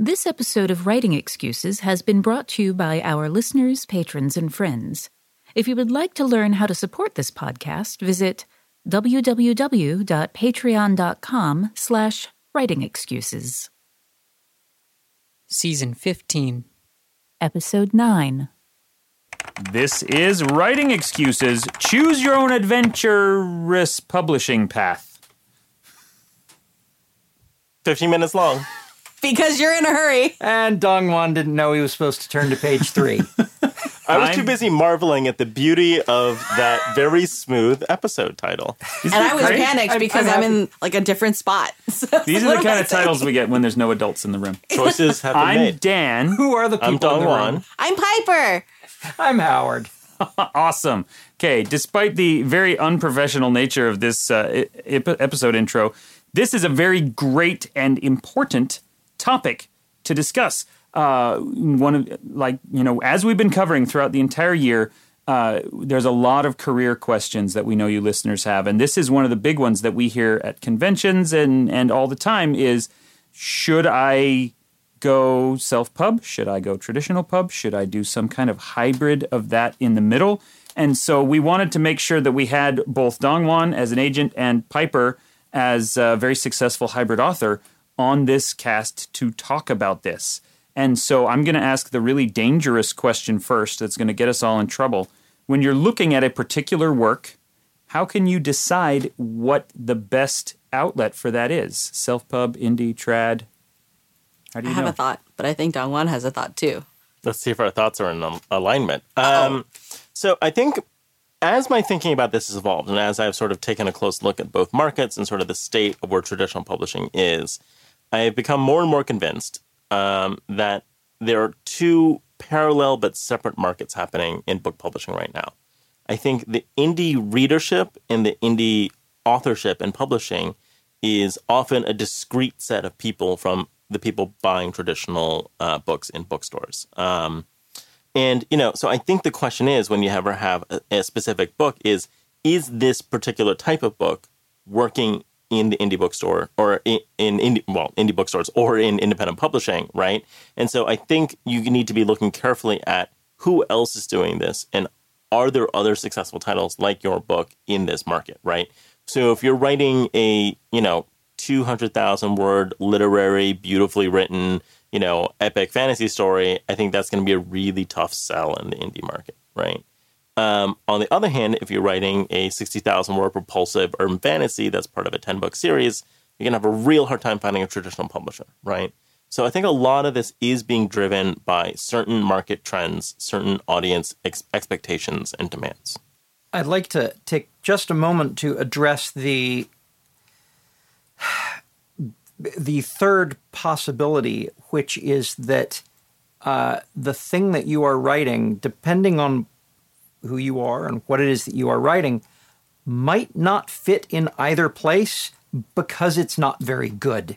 This episode of Writing Excuses has been brought to you by our listeners, patrons, and friends. If you would like to learn how to support this podcast, visit www.patreon.com slash writingexcuses. Season 15. Episode 9. This is Writing Excuses. Choose your own adventurous publishing path. 15 minutes long. Because you're in a hurry. And Dongwon didn't know he was supposed to turn to page three. I was too I'm- busy marveling at the beauty of that very smooth episode title. and I was great? panicked I'm- because I'm I'm, in like a different spot. So These are the kind I of titles we get when there's no adults in the room. Choices have been I'm made. Dan. Who are the people I'm in the room? Dongwon. I'm Piper. I'm Howard. awesome. Okay, despite the very unprofessional nature of this uh, episode intro, this is a very great and important topic to discuss. Uh, one of like you know, as we've been covering throughout the entire year, uh, there's a lot of career questions that we know you listeners have, and this is one of the big ones that we hear at conventions and and all the time is should I go self pub? Should I go traditional pub? Should I do some kind of hybrid of that in the middle? And so we wanted to make sure that we had both Dongwon as an agent and Piper as a very successful hybrid author on this cast to talk about this. And so I'm going to ask the really dangerous question first that's going to get us all in trouble. When you're looking at a particular work, how can you decide what the best outlet for that is? Self pub, indie, trad? How do I have know? a thought, but I think Dongwon has a thought too. Let's see if our thoughts are in alignment. Um, so I think as my thinking about this has evolved, and as I've sort of taken a close look at both markets and sort of the state of where traditional publishing is, I have become more and more convinced um, that there are two parallel but separate markets happening in book publishing right now. I think the indie readership and the indie authorship and publishing is often a discrete set of people from the people buying traditional uh, books in bookstores. Um, And you know, so I think the question is when you ever have a, a specific book is is this particular type of book working in the indie bookstore or in, in indie well indie bookstores or in independent publishing, right? And so I think you need to be looking carefully at who else is doing this and are there other successful titles like your book in this market, right? So if you're writing a, you know, 200,000 word literary, beautifully written, you know, epic fantasy story, I think that's going to be a really tough sell in the indie market, right? Um, on the other hand, if you're writing a 60,000 word propulsive urban fantasy that's part of a 10 book series, you're going to have a real hard time finding a traditional publisher, right? So I think a lot of this is being driven by certain market trends, certain audience ex- expectations and demands. I'd like to take just a moment to address the the third possibility, which is that uh, the thing that you are writing, depending on who you are and what it is that you are writing, might not fit in either place because it's not very good.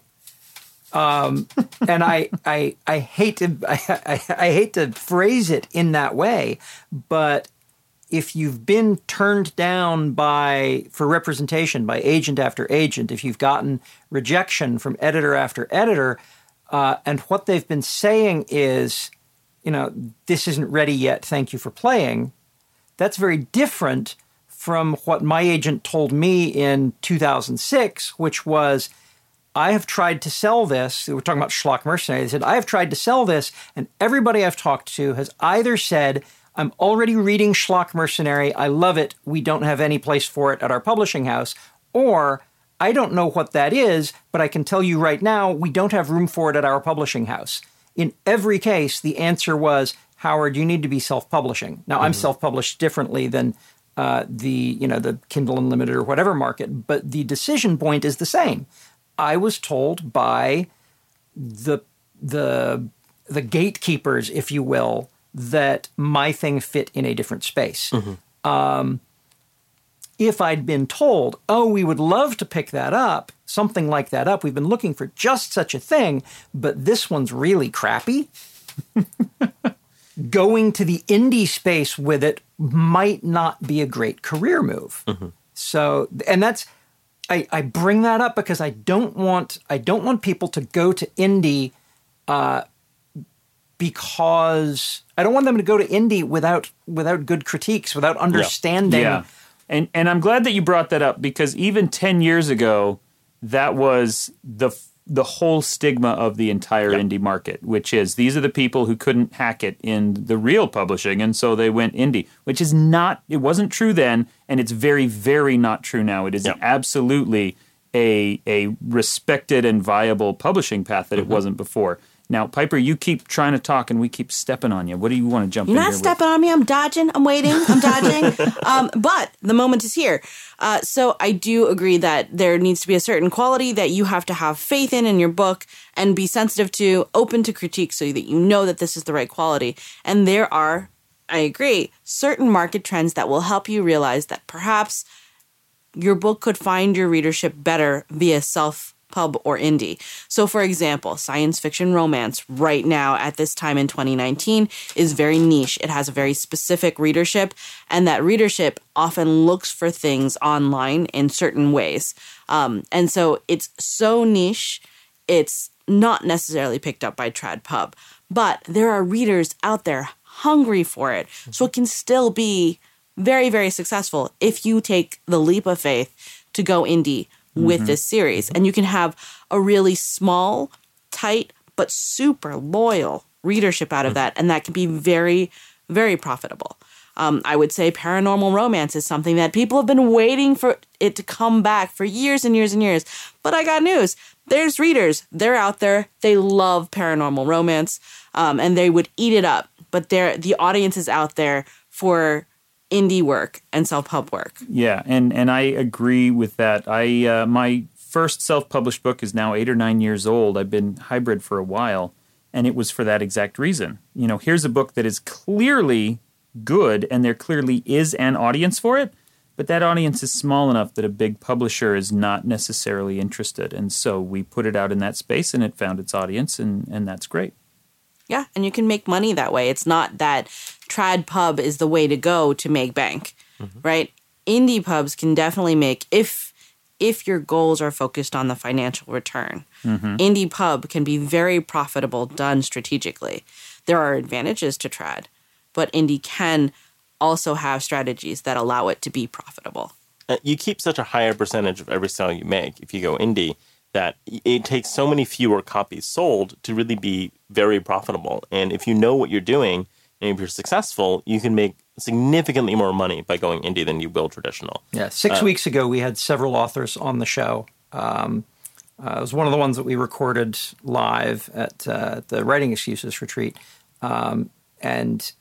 Um, and I, I, I hate to, I, I, I hate to phrase it in that way, but if you've been turned down by for representation by agent after agent, if you've gotten rejection from editor after editor, uh, and what they've been saying is, you know, this isn't ready yet. Thank you for playing. That's very different from what my agent told me in 2006, which was, I have tried to sell this. We're talking about Schlock Mercenary. They said, I have tried to sell this, and everybody I've talked to has either said, I'm already reading Schlock Mercenary. I love it. We don't have any place for it at our publishing house. Or, I don't know what that is, but I can tell you right now, we don't have room for it at our publishing house. In every case, the answer was, Howard, you need to be self-publishing. Now, I'm self-published differently than uh, the you know the Kindle Unlimited or whatever market, but the decision point is the same. I was told by the the the gatekeepers, if you will, that my thing fit in a different space. Um, if I'd been told, oh, we would love to pick that up, something like that up, we've been looking for just such a thing, but this one's really crappy. Going to the indie space with it might not be a great career move. So, and that's, I, I bring that up because I don't want I don't want people to go to indie uh, because I don't want them to go to indie without without good critiques, without understanding. Yeah. And and I'm glad that you brought that up because even 10 years ago that was the the whole stigma of the entire indie market, which is these are the people who couldn't hack it in the real publishing and so they went indie, which is not it wasn't true then and it's very very not true now. It is absolutely a a respected and viable publishing path that it mm-hmm. wasn't before. Now, Piper, you keep trying to talk and we keep stepping on you. What do you want to jump You're in not here stepping on me. I'm dodging. I'm waiting. I'm dodging. um, but the moment is here. Uh, so I do agree that there needs to be a certain quality that you have to have faith in in your book and be sensitive to, open to critique, so that you know that this is the right quality. And there are, I agree, certain market trends that will help you realize that perhaps your book could find your readership better via self pub or indie. So for example, science fiction romance right now at this time in 2019 is very niche. It has a very specific readership and that readership often looks for things online in certain ways. Um, and so it's so niche, it's not necessarily picked up by trad pub, but there are readers out there hungry for it. So it can still be very, very successful if you take the leap of faith to go indie with Mhm. this series. And you can have a really small, tight, but super loyal readership out of that. And that can be very, very profitable. Um, I would say paranormal romance is something that people have been waiting for it to come back for years and years and years. But I got news. There's readers. They're out there. They love paranormal romance, um, and they would eat it up. But there, the audience is out there for indie work and self-pub work. Yeah, and and I agree with that. I uh, my first self-published book is now eight or nine years old. I've been hybrid for a while, and it was for that exact reason. You know, here's a book that is clearly good, and there clearly is an audience for it, but that audience is small enough that a big publisher is not necessarily interested, and so we put it out in that space, and it found its audience, and and that's great. Yeah, and you can make money that way. It's not that trad pub is the way to go to make bank, right? Indie pubs can definitely make if if your goals are focused on the financial return. Indie pub can be very profitable done strategically. There are advantages to trad, but indie can also have strategies that allow it to be profitable. uh, you keep such a higher percentage of every sale you make if you go indie that it takes so many fewer copies sold to really be very profitable. And if you know what you're doing and if you're successful, you can make significantly more money by going indie than you will traditional. Yeah, six weeks ago we had several authors on the show. Um, uh, it was one of the ones that we recorded live at uh, the Writing Excuses retreat, um, and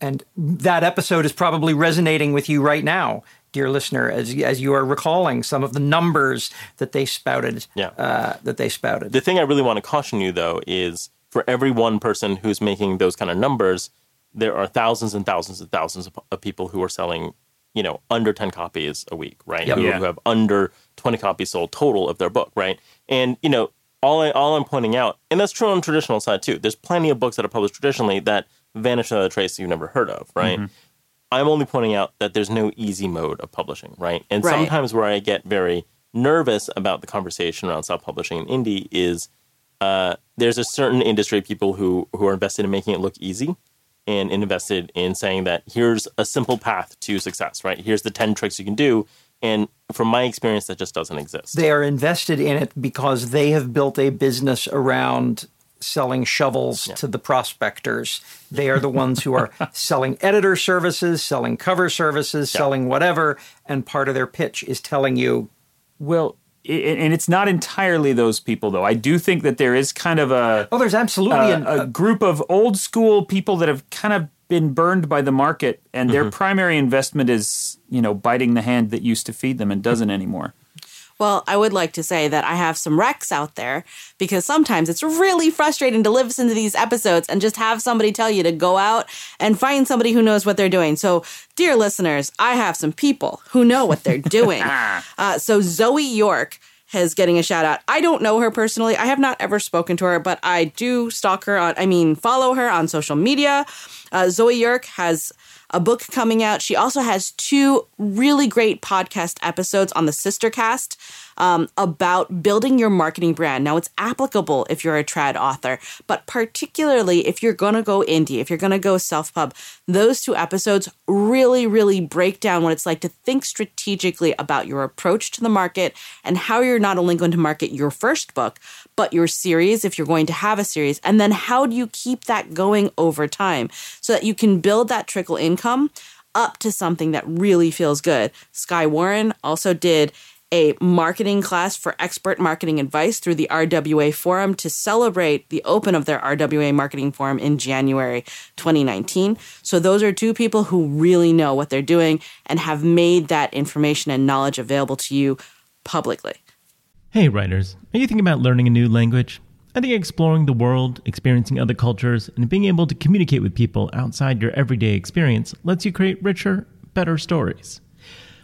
and that episode is probably resonating with you right now, dear listener, as as you are recalling some of the numbers that they spouted. Yeah. uh, that they spouted. The thing I really want to caution you though is for every one person who's making those kind of numbers, there are thousands and thousands and thousands of, of people who are selling, you know, under 10 copies a week, right? Yep. Who, Yeah. who have under 20 copies sold total of their book, right? And, you know, all, I, all I'm pointing out, and that's true on the traditional side too, there's plenty of books that are published traditionally that vanish without a trace you've never heard of, right? I'm only pointing out that there's no easy mode of publishing, right? And Right. sometimes where I get very nervous about the conversation around self publishing in indie is uh, there's a certain industry of people who who are invested in making it look easy and invested in saying that here's a simple path to success, right? Here's the 10 tricks you can do. And from my experience, that just doesn't exist. They are invested in it because they have built a business around selling shovels to the prospectors. They are the ones who are selling editor services, selling cover services, selling whatever. And part of their pitch is telling you, Well, and it's not entirely those people, though. I do think that there is kind of a oh, there's absolutely an, a, a group of old school people that have kind of been burned by the market, and their mm-hmm. primary investment is, you know, biting the hand that used to feed them and doesn't anymore. Well, I would like to say that I have some recs out there because sometimes it's really frustrating to listen to these episodes and just have somebody tell you to go out and find somebody who knows what they're doing. So, dear listeners, I have some people who know what they're doing. uh, so, Zoe York is getting a shout out. I don't know her personally. I have not ever spoken to her, but I do stalk her on, I mean, follow her on social media. Uh, Zoe York has a book coming out. She also has two really great podcast episodes on the Sistercast um, about building your marketing brand. Now, it's applicable if you're a trad author, but particularly if you're going to go indie, if you're going to go self pub, those two episodes really, really break down what it's like to think strategically about your approach to the market and how you're not only going to market your first book, but your series if you're going to have a series. And then how do you keep that going over time so that you can build that trickle income up to something that really feels good? Skye Warren also did a marketing class for expert marketing advice through the RWA Forum to celebrate the open of their RWA Marketing Forum in January 2019. So, those are two people who really know what they're doing and have made that information and knowledge available to you publicly. Hey, writers, are you thinking about learning a new language? I think exploring the world, experiencing other cultures, and being able to communicate with people outside your everyday experience lets you create richer, better stories.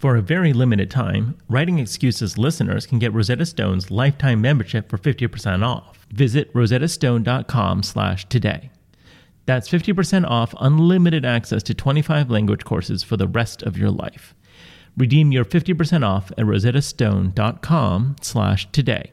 For a very limited time, Writing Excuses listeners can get Rosetta Stone's lifetime membership for 50% off. Visit rosettastone.com slash today. That's 50% off unlimited access to 25 language courses for the rest of your life. Redeem your 50% off at rosettastone.com slash today.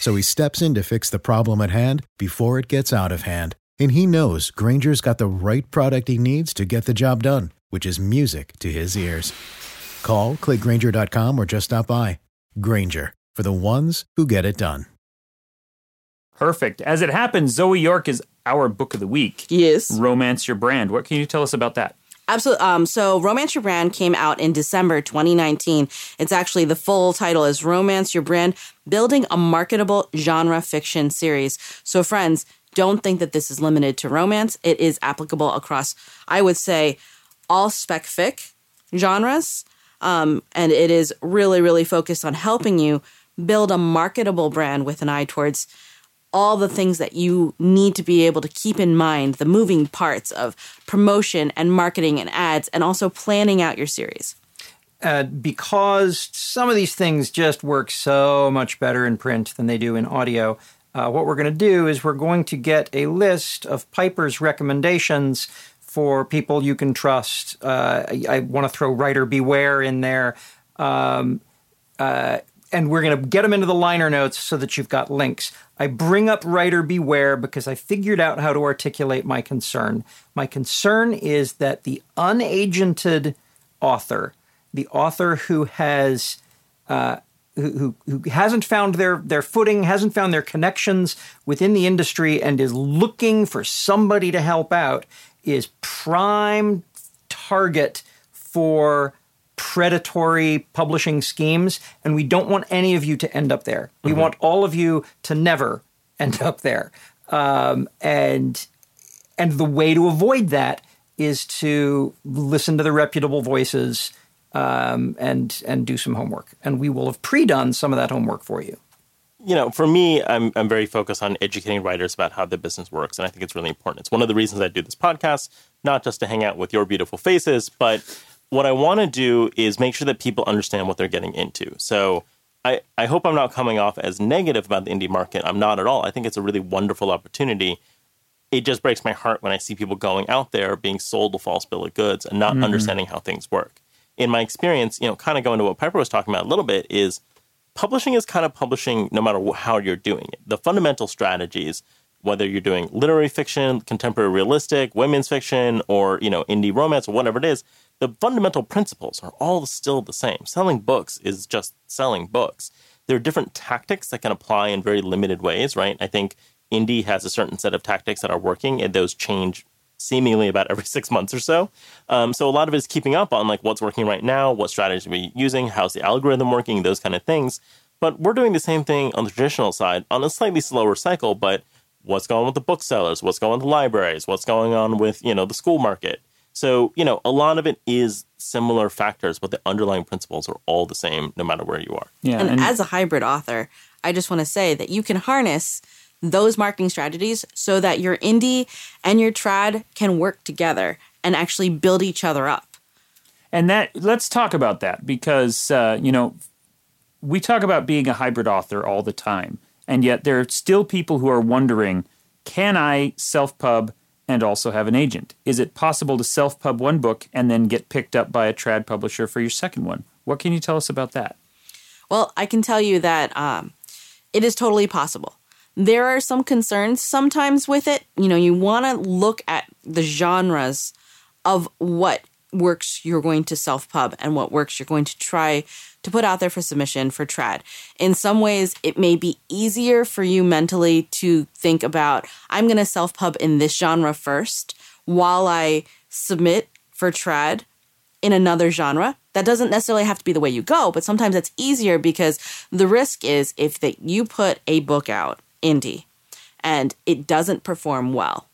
So he steps in to fix the problem at hand before it gets out of hand. And he knows Grainger's got the right product he needs to get the job done, which is music to his ears. Call, clickgrainger.com, or just stop by. Grainger, for the ones who get it done. Perfect. As it happens, Zoe York is our book of the week. Yes. Romance Your Brand. What can you tell us about that? Absolutely. Um, so, Romance Your Brand came out in December 2019. It's actually the full title is Romance Your Brand Building a Marketable Genre Fiction Series. So, friends, don't think that this is limited to romance. It is applicable across, I would say, all spec fic genres. Um, and it is really, really focused on helping you build a marketable brand with an eye towards all the things that you need to be able to keep in mind the moving parts of promotion and marketing and ads, and also planning out your series. Uh, because some of these things just work so much better in print than they do in audio. Uh, what we're going to do is we're going to get a list of Piper's recommendations for people you can trust. Uh, I, I want to throw Writer Beware in there. Um, uh, and we're going to get them into the liner notes so that you've got links. I bring up Writer Beware because I figured out how to articulate my concern. My concern is that the unagented author, the author who has uh, who, who hasn't found their their footing, hasn't found their connections within the industry, and is looking for somebody to help out, is prime target for predatory publishing schemes, and we don't want any of you to end up there. We Mm-hmm. want all of you to never end up there. Um, and and the way to avoid that is to listen to the reputable voices um, and and do some homework. And we will have pre-done some of that homework for you. you know, for me, I'm I'm very focused on educating writers about how the business works, and I think it's really important. It's one of the reasons I do this podcast, not just to hang out with your beautiful faces, but what I want to do is make sure that people understand what they're getting into. So I, I hope I'm not coming off as negative about the indie market. I'm not at all. I think it's a really wonderful opportunity. It just breaks my heart when I see people going out there being sold a false bill of goods and not Mhm. understanding how things work. In my experience, you know, kind of going to what Piper was talking about a little bit is publishing is kind of publishing no matter how you're doing it. The fundamental strategies, whether you're doing literary fiction, contemporary realistic, women's fiction, or you know indie romance or whatever it is, the fundamental principles are all still the same. Selling books is just selling books. There are different tactics that can apply in very limited ways, right? I think indie has a certain set of tactics that are working, and those change seemingly about every six months or so. Um, so a lot of it is keeping up on like what's working right now, what strategies are we using, how's the algorithm working, those kind of things. But we're doing the same thing on the traditional side on a slightly slower cycle, but what's going on with the booksellers, what's going on with the libraries, what's going on with, you know, the school market. So, you know, a lot of it is similar factors, but the underlying principles are all the same no matter where you are. Yeah. and, as a hybrid author, I just want to say that you can harness those marketing strategies so that your indie and your trad can work together and actually build each other up. And that let's talk about that because uh, you know we talk about being a hybrid author all the time, and yet there are still people who are wondering: Can I self pub and also have an agent? Is it possible to self pub one book and then get picked up by a trad publisher for your second one? What can you tell us about that? Well, I can tell you that um, it is totally possible. There are some concerns sometimes with it. You know, you want to look at the genres of what works you're going to self pub and what works you're going to try to put out there for submission for trad. In some ways, it may be easier for you mentally to think about, I'm going to self pub in this genre first while I submit for trad in another genre. That doesn't necessarily have to be the way you go, but sometimes it's easier because the risk is if that you put a book out indie and it doesn't perform well,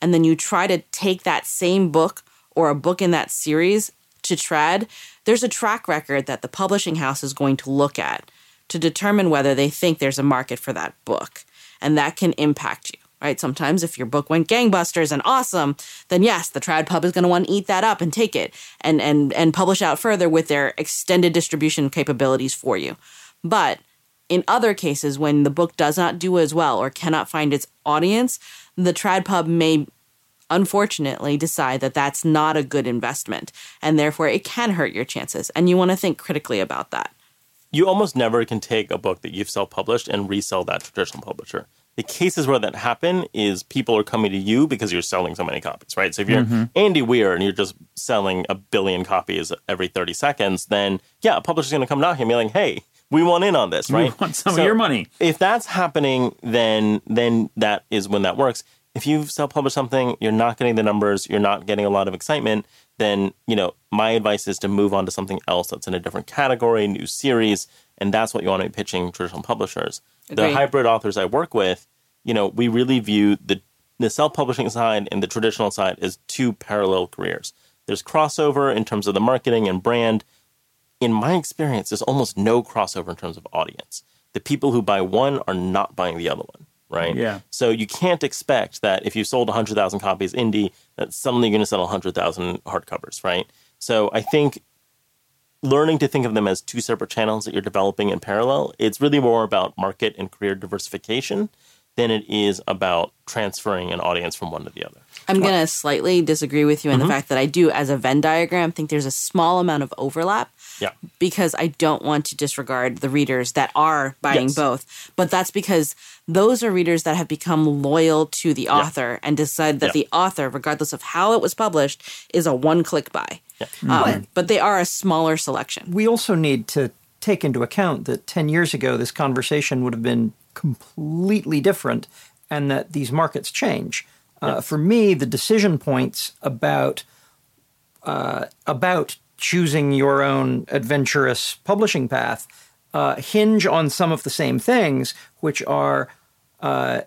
and then you try to take that same book or a book in that series to trad, there's a track record that the publishing house is going to look at to determine whether they think there's a market for that book. And that can impact you, right? Sometimes if your book went gangbusters and awesome, then yes, the trad pub is going to want to eat that up and take it and, and, and publish out further with their extended distribution capabilities for you. But in other cases, when the book does not do as well or cannot find its audience, the trad pub may unfortunately decide that that's not a good investment and therefore it can hurt your chances and you want to think critically about that You almost never can take a book that you've self published and resell that to traditional publisher. The cases where that happen is people are coming to you because you're selling so many copies, right? So if you're Mhm. Andy Weir and you're just selling a billion copies every 30 seconds, then yeah, a publisher's going to come knocking and be like, hey, we want in on this, right? We want some of your money. If that's happening, then then that is when that works. If you've self-published something, you're not getting the numbers, you're not getting a lot of excitement, then you know my advice is to move on to something else that's in a different category, new series, and that's what you want to be pitching traditional publishers. The hybrid authors I work with, you know, we really view the the self-publishing side and the traditional side as two parallel careers. There's crossover in terms of the marketing and brand. In my experience, there's almost no crossover in terms of audience. The people who buy one are not buying the other one, right? Yeah. So you can't expect that if you sold 100,000 copies indie, that suddenly you're going to sell 100,000 hardcovers, right? So I think learning to think of them as two separate channels that you're developing in parallel, it's really more about market and career diversification than it is about transferring an audience from one to the other. i'm going to slightly disagree with you in the mm-hmm. fact that i do as a venn diagram think there's a small amount of overlap Yeah. because I don't want to disregard the readers that are buying Yes. both. But that's because those are readers that have become loyal to the author and decide that Yeah. the author, regardless of how it was published, is a one click buy. Um, but they are a smaller selection. We also need to take into account that 10 years ago, this conversation would have been completely different and that these markets change. Uh, for me, the decision points about uh, about choosing your own adventurous publishing path uh, hinge on some of the same things, which are uh,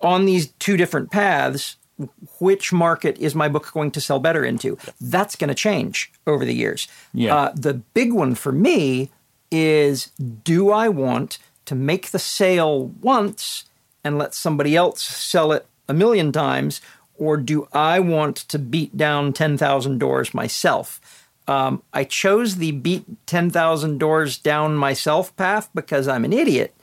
on these two different paths. Which market is my book going to sell better into? That's going to change over the years. Yeah. Uh, the big one for me is do I want to make the sale once and let somebody else sell it a million times, or do I want to beat down 10,000 doors myself? Um, I chose the beat 10,000 doors down myself path because I'm an idiot.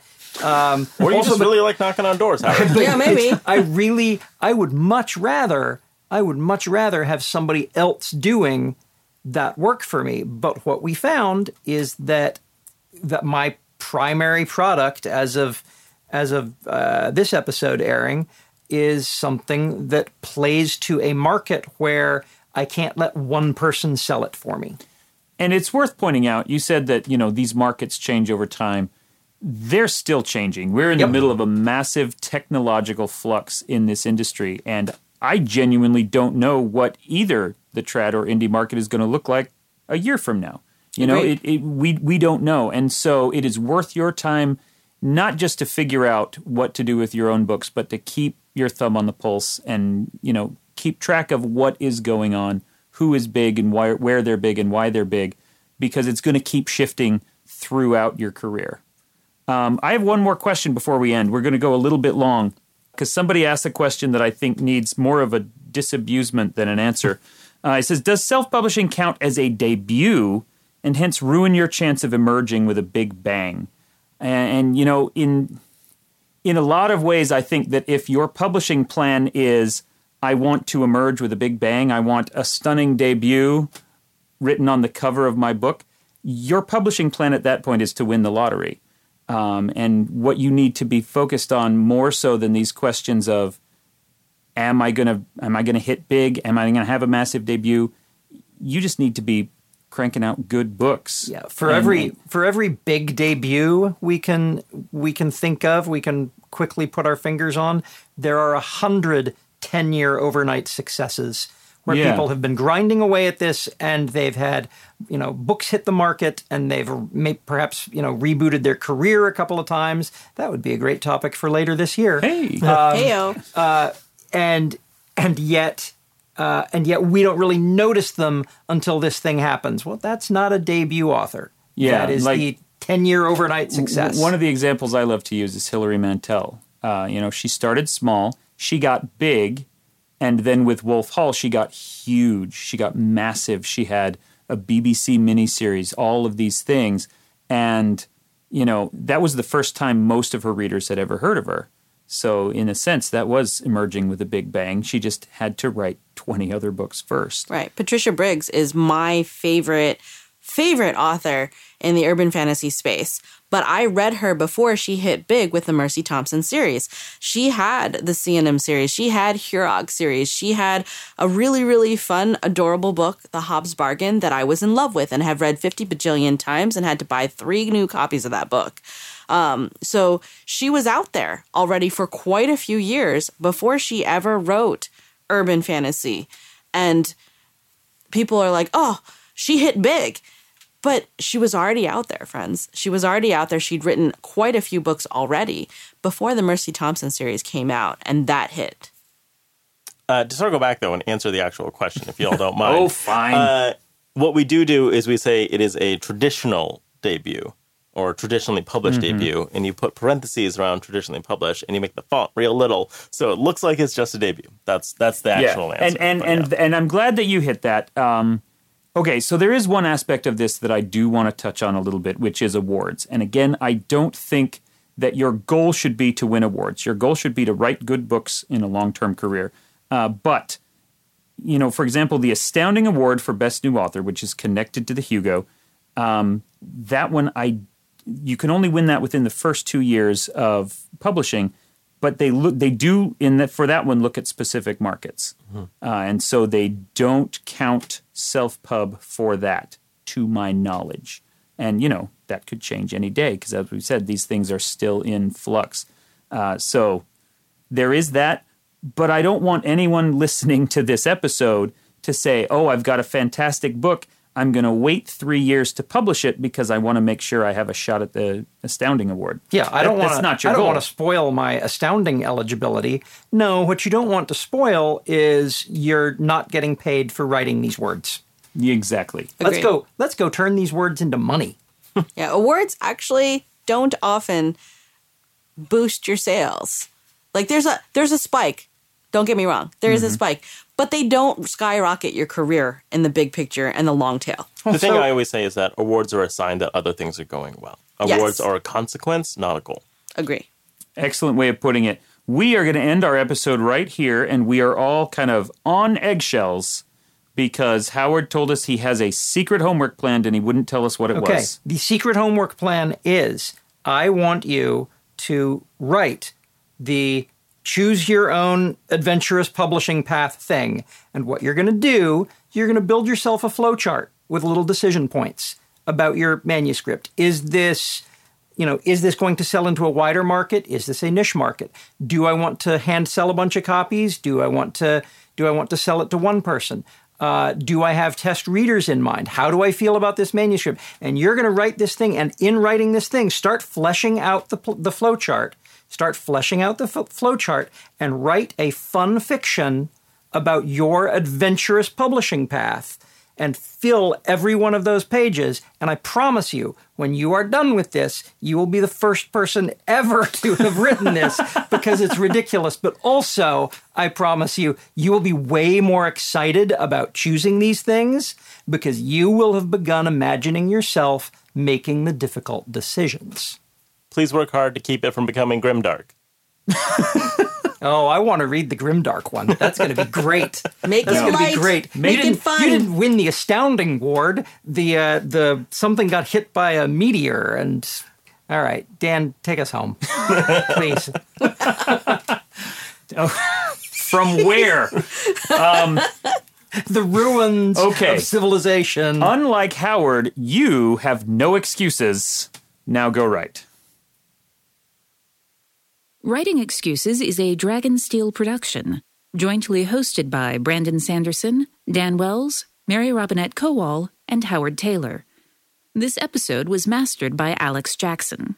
Um, Or you also just be- really like knocking on doors, Howard. Yeah, maybe. I really, I would much rather, I would much rather have somebody else doing that work for me. But what we found is that that my primary product, as of as of uh, this episode airing, is something that plays to a market where I can't let one person sell it for me. And it's worth pointing out, you said that, you know, these markets change over time. They're still changing. We're in Yep. the middle of a massive technological flux in this industry. And I genuinely don't know what either the trad or indie market is going to look like a year from now. You know, it, it, we, we don't know. And so it is worth your time not just to figure out what to do with your own books, but to keep your thumb on the pulse and you know keep track of what is going on, who is big and why, where they're big and why they're big, because it's going to keep shifting throughout your career. Um, I have one more question before we end. We're going to go a little bit long because somebody asked a question that I think needs more of a disabusement than an answer. Uh, it says, "Does self-publishing count as a debut, and hence ruin your chance of emerging with a big bang?" And, and you know, in in a lot of ways, I think that if your publishing plan is, "I want to emerge with a big bang, I want a stunning debut written on the cover of my book," your publishing plan at that point is to win the lottery. Um, and what you need to be focused on more so than these questions of am I gonna am I gonna hit big? Am I gonna have a massive debut? You just need to be cranking out good books. Yeah, for And- every for every big debut we can we can think of, we can quickly put our fingers on. There are a hundred 10 year overnight successes where Yeah. people have been grinding away at this and they've had you know books hit the market and they've may, perhaps you know rebooted their career a couple of times that would be a great topic for later this year Hey. Heyo. uh, and and yet uh, and yet we don't really notice them until this thing happens. Well, that's not a debut author. Yeah, that is like- the ten-year overnight success. W- One of the examples I love to use is Hilary Mantel. Uh, you know, she started small, she got big, and then with Wolf Hall, she got huge. She got massive. She had a BBC miniseries, all of these things, and you know that was the first time most of her readers had ever heard of her. So, in a sense, that was emerging with a big bang. She just had to write twenty other books first. Right. Patricia Briggs is my favorite favorite author in the urban fantasy space. But I read her before she hit big with the Mercy Thompson series. She had the Sianim series. She had Hurog series. She had a really, really fun, adorable book, The Hob's Bargain, that I was in love with and have read 50 bajillion times and had to buy three new copies of that book. Um, so she was out there already for quite a few years before she ever wrote urban fantasy. And people are like, oh, she hit big. But she was already out there, friends. She was already out there. She'd written quite a few books already before the Mercy Thompson series came out, and that hit. Uh, to sort of go back though and answer the actual question, if you all don't mind. Oh, fine. Uh, what we do do is we say it is a traditional debut or traditionally published Mm-hmm. debut, and you put parentheses around traditionally published, and you make the font real little, so it looks like it's just a debut. That's that's the actual answer. And and and yeah. and I'm glad that you hit that. Um, okay, so there is one aspect of this that I do want to touch on a little bit, which is awards. And again, I don't think that your goal should be to win awards. Your goal should be to write good books in a long-term career. Uh, but you know, for example, the Astounding Award for Best New Author, which is connected to the Hugo, um, that one I you can only win that within the first two years of publishing, but they look they do in that for that one look at specific markets, uh, and so they don't count self pub for that, to my knowledge. And you know that could change any day because, as we said, these things are still in flux. Uh, so there is that, but I don't want anyone listening to this episode to say, "Oh, I've got a fantastic book. I'm going to wait three years to publish it because I want to make sure I have a shot at the Astounding Award." Yeah, I don't want That's to. not your I don't want to spoil my astounding eligibility. No, what you don't want to spoil is you're not getting paid for writing these words. Exactly. Let's go. Let's go turn these words into money. Yeah, awards actually don't often boost your sales. Like there's a there's a spike. Don't get me wrong. There is a mm-hmm. spike, but they don't skyrocket your career in the big picture and the long tail. the thing I always say is that awards are a sign that other things are going well. Yes. Awards are a consequence, not a goal. Agree. Excellent way of putting it. We are going to end our episode right here, and we are all kind of on eggshells because Howard told us he has a secret homework planned and he wouldn't tell us what it Okay. was. The secret homework plan is I want you to write the choose your own adventurous publishing path thing. And what you're going to do, you're going to build yourself a flowchart with little decision points about your manuscript. Is this you know, is this going to sell into a wider market? Is this a niche market? Do I want to hand sell a bunch of copies? Do I want to do I want to sell it to one person? Uh, do I have test readers in mind? How do I feel about this manuscript? And you're going to write this thing, and in writing this thing, start fleshing out the, the flow chart. Start fleshing out the f- flow chart and write a fun fiction about your adventurous publishing path and fill every one of those pages. And I promise you, when you are done with this, you will be the first person ever to have written this because it's ridiculous. But also, I promise you, you will be way more excited about choosing these things because you will have begun imagining yourself making the difficult decisions. Please work hard to keep it from becoming grimdark. Oh, I want to read the Grimdark one. That's going to be great. Make That's it going to light. be great. Make you it didn't, fun. You didn't win the Astounding Award. The uh, the something got hit by a meteor, and all right, Dan, take us home, please. From where? um, the ruins Okay. of civilization. unlike Howard, you have no excuses. Now go right. Writing Excuses is a Dragonsteel production, jointly hosted by Brandon Sanderson, Dan Wells, Mary Robinette Kowal, and Howard Taylor. This episode was mastered by Alex Jackson.